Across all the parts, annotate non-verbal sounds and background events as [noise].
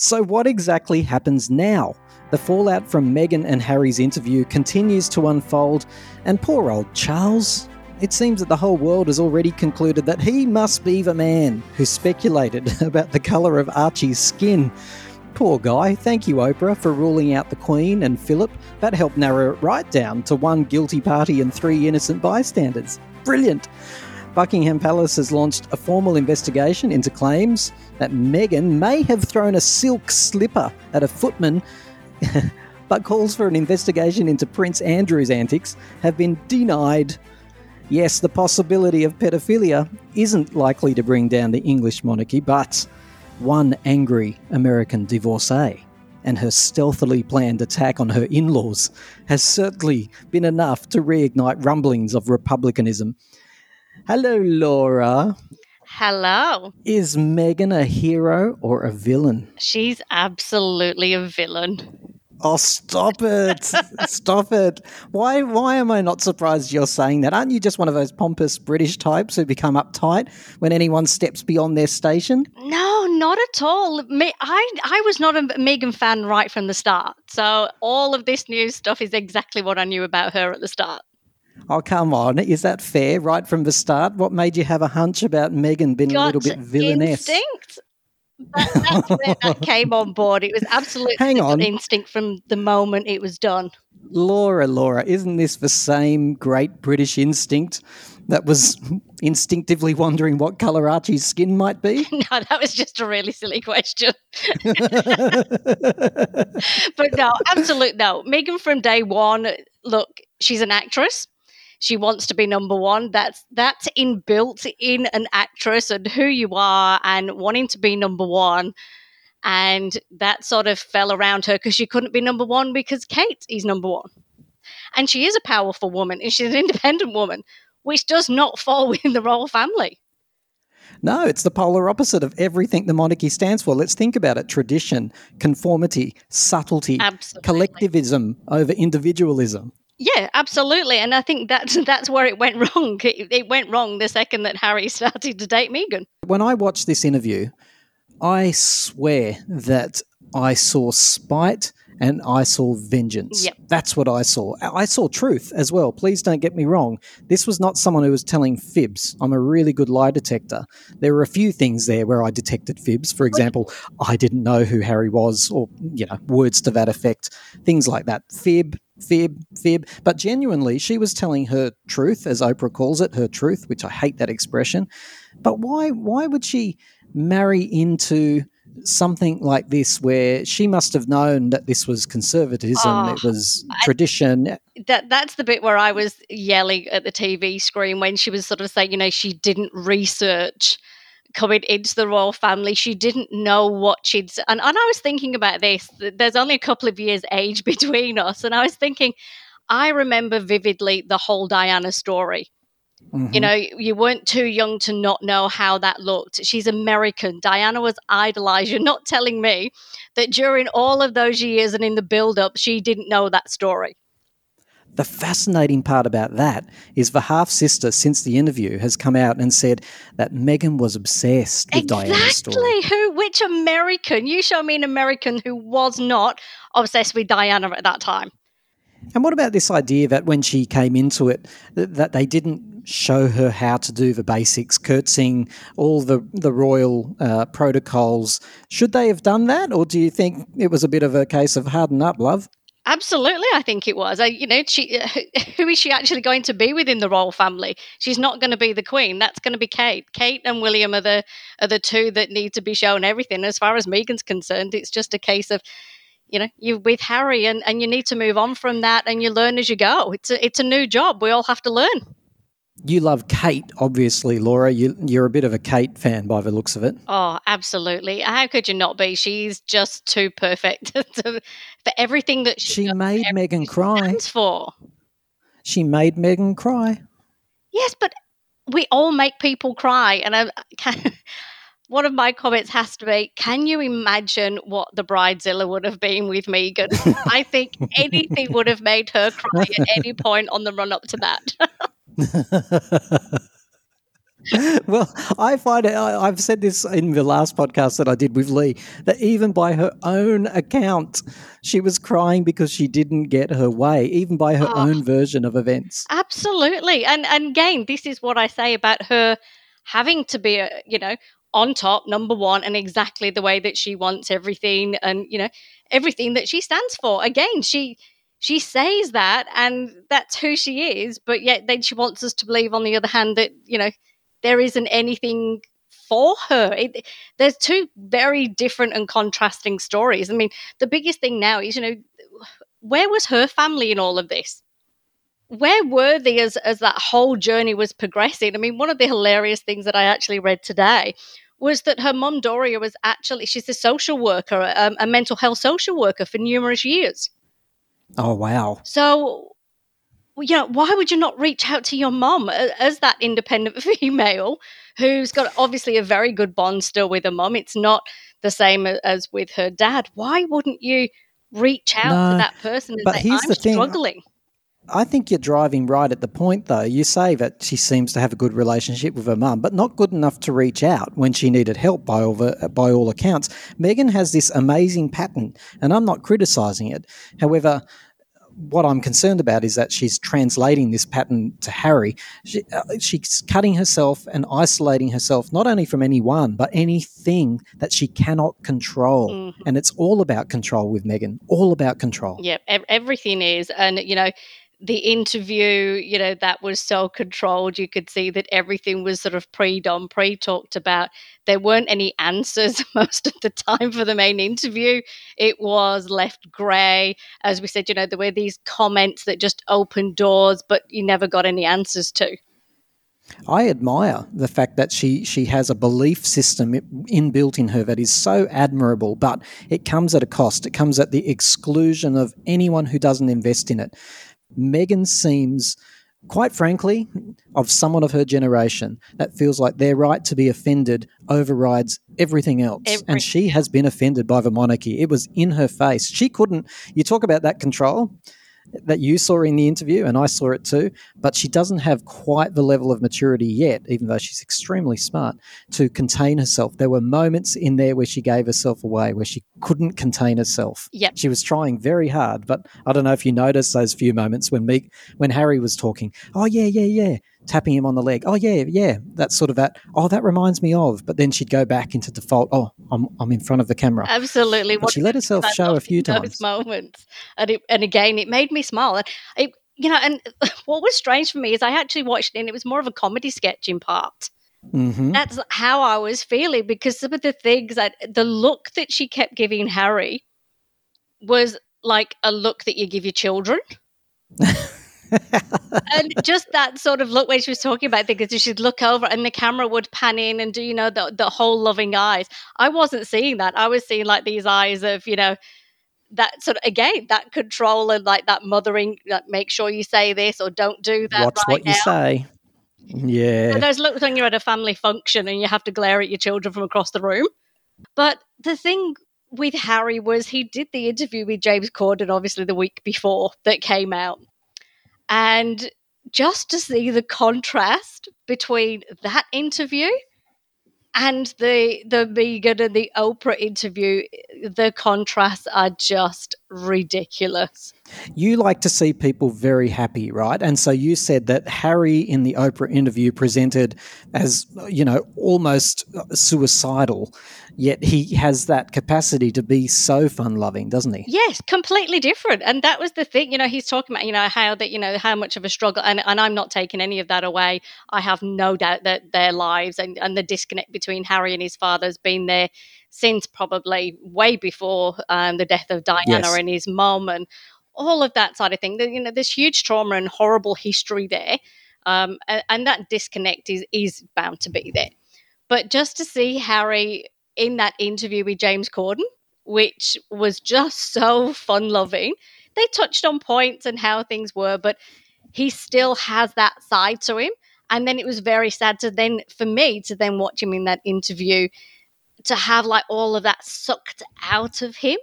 So, what exactly happens now? The fallout from Meghan and Harry's interview continues to unfold, and poor old Charles. It seems that the whole world has already concluded that he must be the man who speculated [laughs] about the colour of Archie's skin. Poor guy. Thank you, Oprah, for ruling out the Queen and Philip. That helped narrow it right down to one guilty party and three innocent bystanders. Brilliant. Buckingham Palace has launched a formal investigation into claims that Meghan may have thrown a silk slipper at a footman, [laughs] but calls for an investigation into Prince Andrew's antics have been denied. Yes, the possibility of pedophilia isn't likely to bring down the English monarchy, but one angry American divorcee and her stealthily planned attack on her in laws has certainly been enough to reignite rumblings of republicanism. Hello, Laura. Hello. Is Meghan a hero or a villain? She's absolutely a villain. Oh, stop it! [laughs] stop it! Why? Why am I not surprised you're saying that? Aren't you just one of those pompous British types who become uptight when anyone steps beyond their station? No, not at all. Me, I, I was not a Meghan fan right from the start. So all of this new stuff is exactly what I knew about her at the start. Oh, come on. Is that fair right from the start? What made you have a hunch about Meghan being Got a little bit villainous? Instinct. That, that's where that [laughs] came on board. It was absolutely Hang on. instinct from the moment it was done. Laura, Laura, isn't this the same great British instinct that was instinctively wondering what colour Archie's skin might be? [laughs] No, that was just a really silly question. [laughs] but no, absolute no. Meghan from day one, look, she's an actress. She wants to be number one. That's that's inbuilt in an actress and who you are and wanting to be number one. And that sort of fell around her because she couldn't be number one because Kate is number one. And she is a powerful woman and she's an independent woman, which does not fall [laughs] within the royal family. No, it's the polar opposite of everything the monarchy stands for. Let's think about it tradition, conformity, subtlety, Absolutely. collectivism over individualism. Yeah, absolutely, and I think that's that's where it went [laughs] wrong. It, it went wrong the second that Harry [laughs] started to date Meghan. When I watched this interview, I swear that I saw spite and I saw vengeance. Yep. That's what I saw. I saw truth as well. Please don't get me wrong. This was not someone who was telling fibs. I'm a really good lie detector. There were a few things there where I detected fibs. For example, I didn't know who Harry was, or, you know, words to that effect, things like that. Fib, fib, fib. But genuinely, she was telling her truth, as Oprah calls it, her truth, which I hate that expression. But why, why would she marry into something like this where she must have known that this was conservatism, Oh, it was I- tradition. That that's the bit where I was yelling at the TV screen when she was sort of saying, you know, she didn't research coming into the royal family. She didn't know what she'd and, and I was thinking about this. There's only a couple of years [laughs] age between us, and I was thinking, I remember vividly the whole Diana story. You Mhm. know, you weren't too young to not know how that looked. She's American. Diana was idolized. You're not telling me that during all of those years and in the build up, she didn't know that story. The fascinating part about that is the half sister, since the interview, has come out and said that Meghan was obsessed with Diana's story. Exactly. Who? Which American? You show me an American who was not obsessed with Diana at that time. And what about this idea that when she came into it, that they didn't show her how to do the basics, curtsying all the the royal uh, protocols? Should they have done that, or do you think it was a bit of a case of harden up, love? Absolutely, I think it was. I, you know, she [laughs] who is she actually going to be within the royal family? She's not going to be the queen. That's going to be Kate. Kate and William are the are the two that need to be shown everything. As far as Meghan's concerned, it's just a case of, you know, you're with Harry, and, and you need to move on from that, and you learn as you go. It's a it's a new job. We all have to learn. You love Kate, obviously, Laura. You, you're a bit of a Kate fan by the looks of it. Oh, absolutely. How could you not be? She's just too perfect [laughs] to- for everything that she, She made Meghan cry. for. She made Meghan cry. Yes, but we all make people cry, and I can. [laughs] One of my comments has to be: Can you imagine what the bridezilla would have been with Meghan? [laughs] I think anything would have made her cry at any point on the run up to that. [laughs] well, I find it, I, have said this in the last podcast that I did with Lee, that even by her own account, she was crying because she didn't get her way, even by her oh, own version of events. Absolutely. And, and again, this is what I say about her having to be, a, you know, on top, number one, and exactly the way that she wants everything and, you know, everything that she stands for. Again, she she says that and that's who she is, but yet then she wants us to believe on the other hand that, you know, there isn't anything for her. It, there's two very different and contrasting stories. I mean, the biggest thing now is, you know, where was her family in all of this? Where were they as, as that whole journey was progressing? I mean, one of the hilarious things that I actually read today was that her mum, Doria, was actually, she's a social worker, a mental health social worker for numerous years. Oh, wow. So you know, why would you not reach out to your mom as that independent [laughs] female who's got obviously a very good bond still with her mom? It's not the same as with her dad. Why wouldn't you reach out no, to that person and but say, here's I'm the thing. struggling? I think you're driving right at the point, though. You say that she seems to have a good relationship with her mum, but not good enough to reach out when she needed help by all, the, by all accounts. Meghan has this amazing pattern, and I'm not criticizing it. However, what I'm concerned about is that she's translating this pattern to Harry. She, uh, she's cutting herself and isolating herself not only from anyone, but anything that she cannot control. Mm-hmm. And it's all about control with Meghan, all about control. Yep, everything is. And, you know, the interview, you know, that was so controlled. You could see that everything was sort of pre done, pre talked about. There weren't any answers [laughs] most of the time for the main interview. It was left grey. As we said, you know, there were these comments that just opened doors, but you never got any answers to. I admire the fact that she she has a belief system inbuilt in her that is so admirable, but it comes at a cost. It comes at the exclusion of anyone who doesn't invest in it. Meghan seems, quite frankly, of someone of her generation that feels like their right to be offended overrides everything else. And she has been offended by the monarchy. It was in her face. She couldn't, you talk about that control that you saw in the interview, and I saw it too. But she doesn't have quite the level of maturity yet, even though she's extremely smart, to contain herself. There were moments in there where she gave herself away, where she couldn't contain herself. Yep. She was trying very hard, but I don't know if you noticed those few moments when Meek, when Harry was talking. Oh yeah, yeah, yeah tapping him on the leg. Oh yeah, yeah, that's sort of that. Oh, that reminds me of. But then she'd go back into default. Oh, I'm I'm in front of the camera. Absolutely. But she let herself show a few times. moments, and it, and again, it made me smile. And it, you know, and [laughs] what was strange for me is I actually watched it, and it was more of a comedy sketch in part. Mm-hmm. That's how I was feeling because some of the things that the look that she kept giving Harry was like a look that you give your children. [laughs] and just that sort of look when she was talking about things, she'd look over and the camera would pan in and do, you know, the, the whole loving eyes. I wasn't seeing that. I was seeing like these eyes of, you know, that sort of again that control and like that mothering like make sure you say this or don't do that watch right what now. you say yeah and those looks when you're at a family function and you have to glare at your children from across the room but the thing with harry was he did the interview with james corden obviously the week before that came out and just to see the contrast between that interview and the the Meghan and the Oprah interview, the contrasts are just ridiculous. You like to see people very happy, right? And so you said that Harry in the Oprah interview presented as, you know, almost suicidal yet he has that capacity to be so fun loving, doesn't he? Yes, completely different. And that was the thing, you know, he's talking about, you know, how that, you know, how much of a struggle, and, and I'm not taking any of that away. I have no doubt that their lives and, and the disconnect between Harry and his father has been there since probably way before um, the death of Diana yes. and his mom and all of that side of thing. You know, there's huge trauma and horrible history there. Um, and, and that disconnect is, is bound to be there. But just to see Harry in that interview with James Corden, which was just so fun loving. They touched on points and how things were, but he still has that side to him. And then it was very sad to then, for me, to then watch him in that interview, to have like all of that sucked out of him.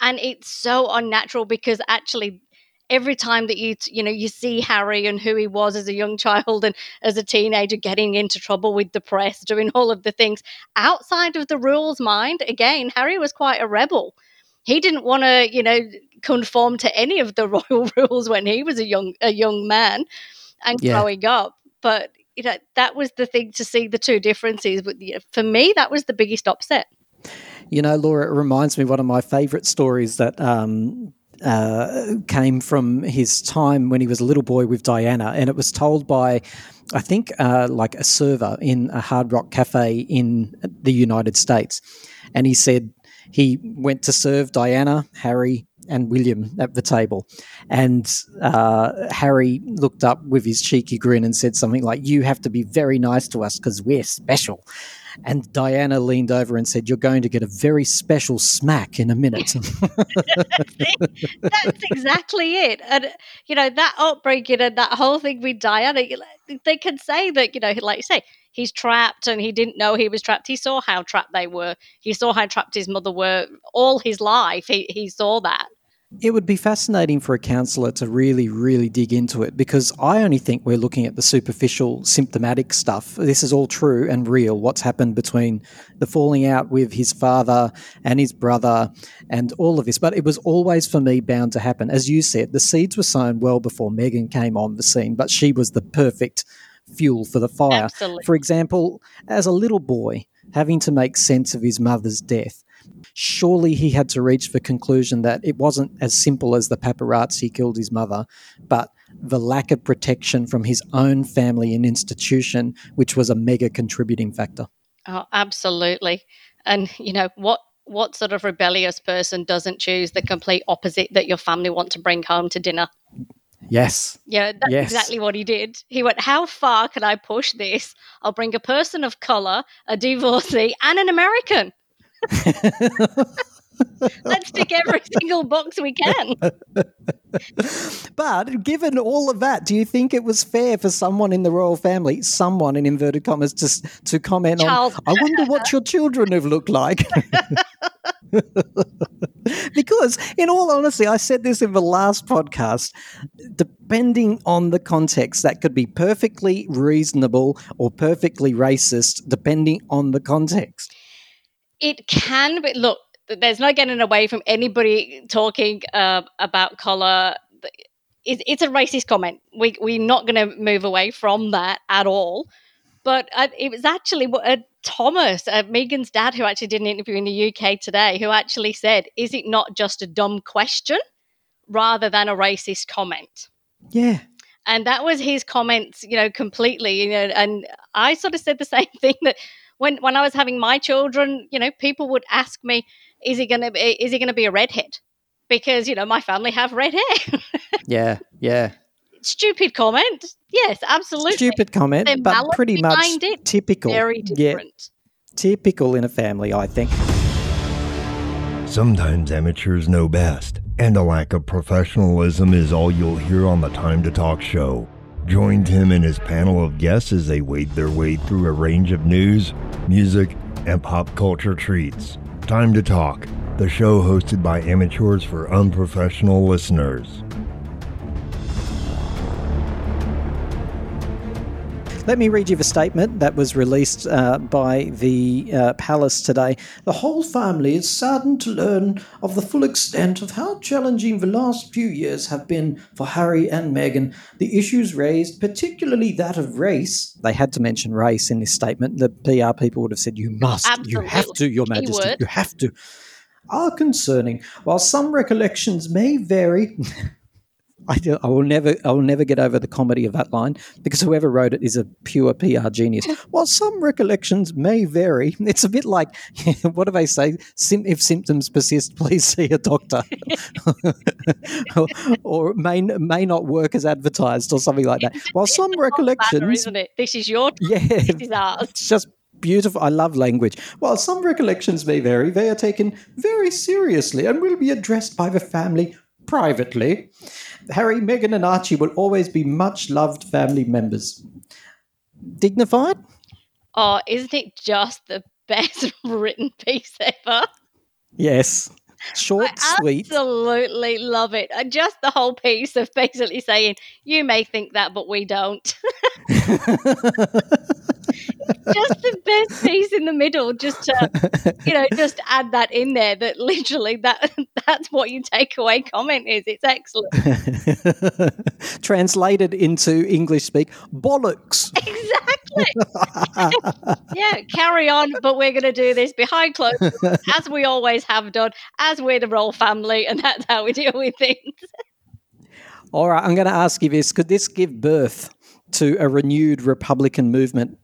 And it's so unnatural because actually every time that you you know you see Harry and who he was as a young [laughs] child and as a teenager getting into trouble with the press, doing all of the things outside of the rules mind, again, Harry was quite a rebel. He didn't want to, you know, conform to any of the [laughs] royal [laughs] rules when he was a young a young man and Yeah. growing up. But you know, that was the thing to see the two differences. But for me, that was the biggest upset. You know, Laura, it reminds me one of my favourite stories that um, uh, came from his time when he was a little boy with Diana, and it was told by, I think, uh, like a server in a Hard Rock Cafe in the United States, and he said he went to serve Diana, Harry, and William at the table, and uh, Harry looked up with his cheeky grin and said something like, "You have to be very nice to us because we're special." And Diana leaned over and said, You're going to get a very special smack in a minute. [laughs] That's exactly it. And you know that upbringing and that whole thing with Diana, they can say that you know, like you say, he's trapped and he didn't know he was trapped. He saw how trapped they were. He saw how trapped his mother were all his life. He he saw that. It would be fascinating for a counsellor to really, really dig into it because I only think we're looking at the superficial symptomatic stuff. This is all true and real. What's happened between the falling out with his father and his brother and all of this. But it was always for me bound to happen. As you said, the seeds were sown well before Meghan came on the scene, but she was the perfect fuel for the fire. Absolutely. For example, as a little boy, having to make sense of his mother's death, surely he had to reach the conclusion that it wasn't as simple as the paparazzi killed his mother, but the lack of protection from his own family and institution, which was a mega contributing factor. Oh, absolutely. And you know what? What sort of rebellious person doesn't choose the complete opposite that your family want to bring home to dinner? Yes. Yeah, that's Yes. exactly what he did. He went, How far can I push this? I'll bring a person of color, a divorcee, and an American. [laughs] Let's tick every single box we can. [laughs] But given all of that, do you think it was fair for someone in the royal family, someone in inverted commas, to, to comment Charles. on, I wonder what your children have looked like? [laughs] because, in all honesty, I said this in the last podcast, depending on the context, that could be perfectly reasonable or perfectly racist, depending on the context. It can, but look, there's no getting away from anybody talking uh, about color. It, it's a racist comment. We, we're not going to move away from that at all. But uh, it was actually what- uh, Thomas, uh, Meghan's dad, who actually did an interview in the UK today, who actually said, Is it not just a dumb question rather than a racist comment? Yeah. and that was his comments you know completely you know and i sort of said the same [laughs] thing that when when i was having my children you know people would ask me is he gonna be is he gonna be a redhead because you know my family have red hair [laughs] Yeah. Yeah. stupid comment yes absolutely Stupid comment, The but pretty much it, typical. very Yeah. different Typical in a family, I think. Sometimes amateurs know best, and a lack of professionalism is all you'll hear on the Time to Talk show. Join him and his panel of guests as they wade their way through a range of news, music, and pop culture treats. Time to Talk, the show hosted by amateurs for unprofessional listeners. Let me read you the statement that was released uh, by the uh, palace today. The whole family is saddened to learn of the full extent of how challenging the last few years have been for Harry and Meghan. The issues raised, particularly that of race, [laughs] they had to mention race in this statement. The PR people would have said, You must, you have to, Your Majesty, you have to. Are concerning. While some recollections may vary, I, I will never I will never get over the comedy of that line because whoever wrote it is a pure PR genius. [laughs] While some recollections may vary, it's a bit like [laughs] what do they say? Sim- if symptoms persist, please see a doctor, or, [laughs] or may may not work as advertised, or something like that. While some Banner, recollections, isn't it this is your yeah, this is ours it's just beautiful. I love language. While some recollections may vary, they are taken very seriously and will be addressed by the family privately. Harry, Meghan, and Archie will always be much loved family members. Dignified? oh isn't it just the [laughs] best written piece ever Yes. Short, I sweet. Absolutely love it. And just the whole piece of basically saying, you may think that, but we don't. [laughs] [laughs] just the best piece in the middle, just to, you know, [laughs] just add that in there that literally that [laughs] that's what your takeaway comment is. It's excellent. Translated into English speak, bollocks. Exactly. [laughs] yeah, carry on, but we're going to do this behind closed doors, as we always have done, as we're the royal family, and that's how we deal with things. All right, I'm going to ask you this: Could this give birth to a renewed Republican movement?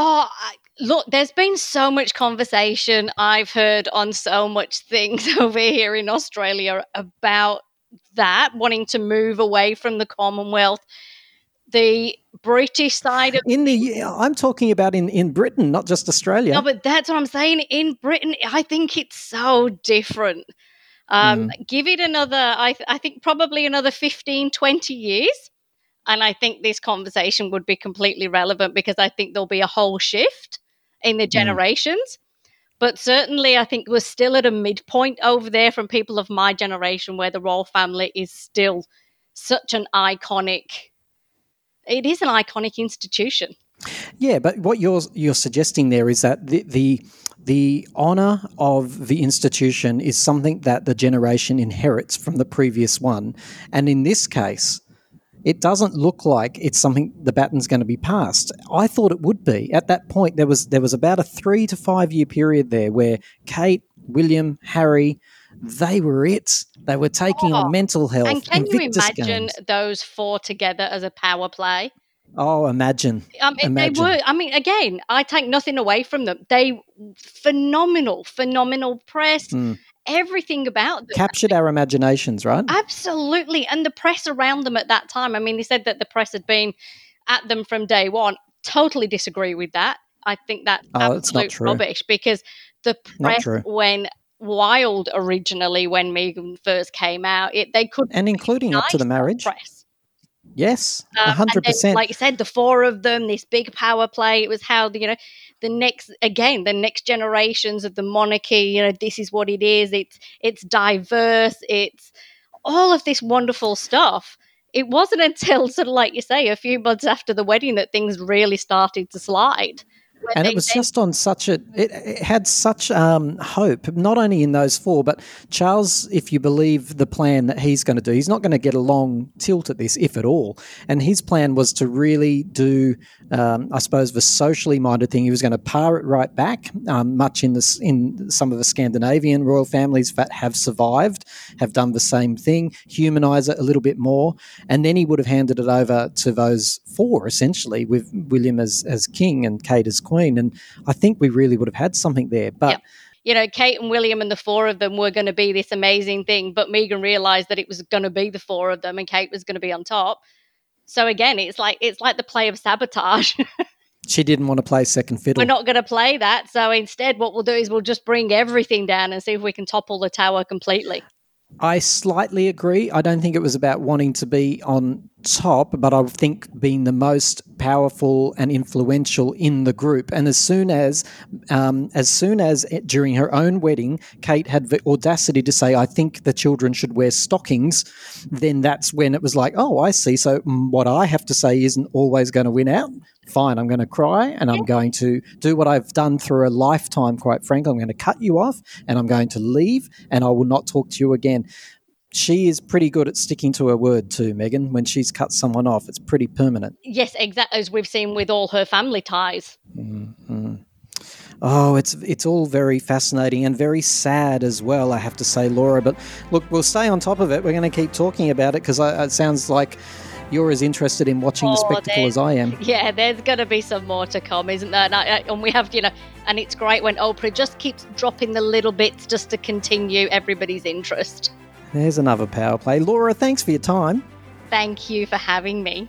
Oh, I, look, there's been so much conversation I've heard on so much things [laughs] over here in Australia about that, wanting to move away from the Commonwealth. The British side of in the I'm talking about in in Britain, not just Australia. No, but that's what I'm saying. In Britain, I think it's so different. Um, mm. Give it another, I, th- I think probably another 15, 20 years. And I think this conversation would be completely relevant because I think there'll be a whole shift in the generations. Mm. But certainly, I think we're still at a midpoint over there from people of my generation where the royal family is still such an iconic, it is an iconic institution. Yeah, but what you're you're suggesting there is that the the the honor of the institution is something that the generation inherits from the previous one. And in this case, it doesn't look like it's something the baton's going to be passed. I thought it would be. At that point, there was there was about a three to five year period there where Kate, William, Harry, they were it. They were taking oh, on mental health. And can you imagine games. those four together as a power play? Oh, imagine. Um, imagine. They were. I mean, again, I take nothing away from them. They phenomenal, phenomenal press. Mm. Everything about them captured our imaginations, right? Absolutely, and the press around them at that time. I mean, they said that the press had been at them from day one. Totally disagree with that. I think that's oh, absolute rubbish because the press when wild originally when Meghan first came out. It they could and including up to the marriage. Press. Yes, um, hundred um, percent. Like you said, the four of them, this big power play. It was how the you know the next again the next generations of the monarchy. You know, this is what it is. It's it's diverse. It's all of this wonderful stuff. It wasn't [laughs] until sort of like you say, a few months after the wedding that things really started to slide and it was just on such a it, it had such um, hope not only in those four but charles if you believe the plan that he's going to do he's not going to get a long tilt at this if at all. And his plan was to really do um, i suppose the socially minded thing. He was going to par it right back um, much in this in some of the scandinavian royal families that have survived have done the same thing humanize it a little bit more. And then he would have handed it over to those four essentially with william as as king and kate as queen. And I think we really would have had something there. But yep. you know, Kate and William and the four of them were going to be this amazing thing, but Meghan realized that it was going to be the four of them and Kate was going to be on top. So again, it's like it's like the play of sabotage. [laughs] she didn't want to play second fiddle. We're not going to play that. So instead, what we'll do is we'll just bring everything down and see if we can topple the tower completely. I slightly agree. I don't think it was about wanting to be on top, but I think being the most powerful and influential in the group. And as soon as, um, as soon as during her own wedding, Kate had the audacity to say, "I think the children should wear stockings," then that's when it was like, "Oh, I see." So mm, what I have to say isn't always going to win out. Fine, I'm going to cry and I'm going to do what I've done through a lifetime. Quite frankly, I'm going to cut you off and I'm going to leave and I will not talk to you again she is pretty good at sticking to her word too, Meghan. When she's cut someone off, it's pretty permanent. Yes, exactly as we've seen with all her family ties. Mm-hmm. Oh, it's it's all very fascinating and very sad as well. I have to say, Laura. But look, we'll stay on top of it. We're going to keep talking about it because it sounds like you're as interested in watching oh, the spectacle as I am. [laughs] Yeah, there's going to be some more to come, isn't there? And, I, and, we have, you know, and it's great when Oprah just keeps dropping the little bits just to continue everybody's interest. There's another power play. Laura, thanks for your time. Thank you for having me.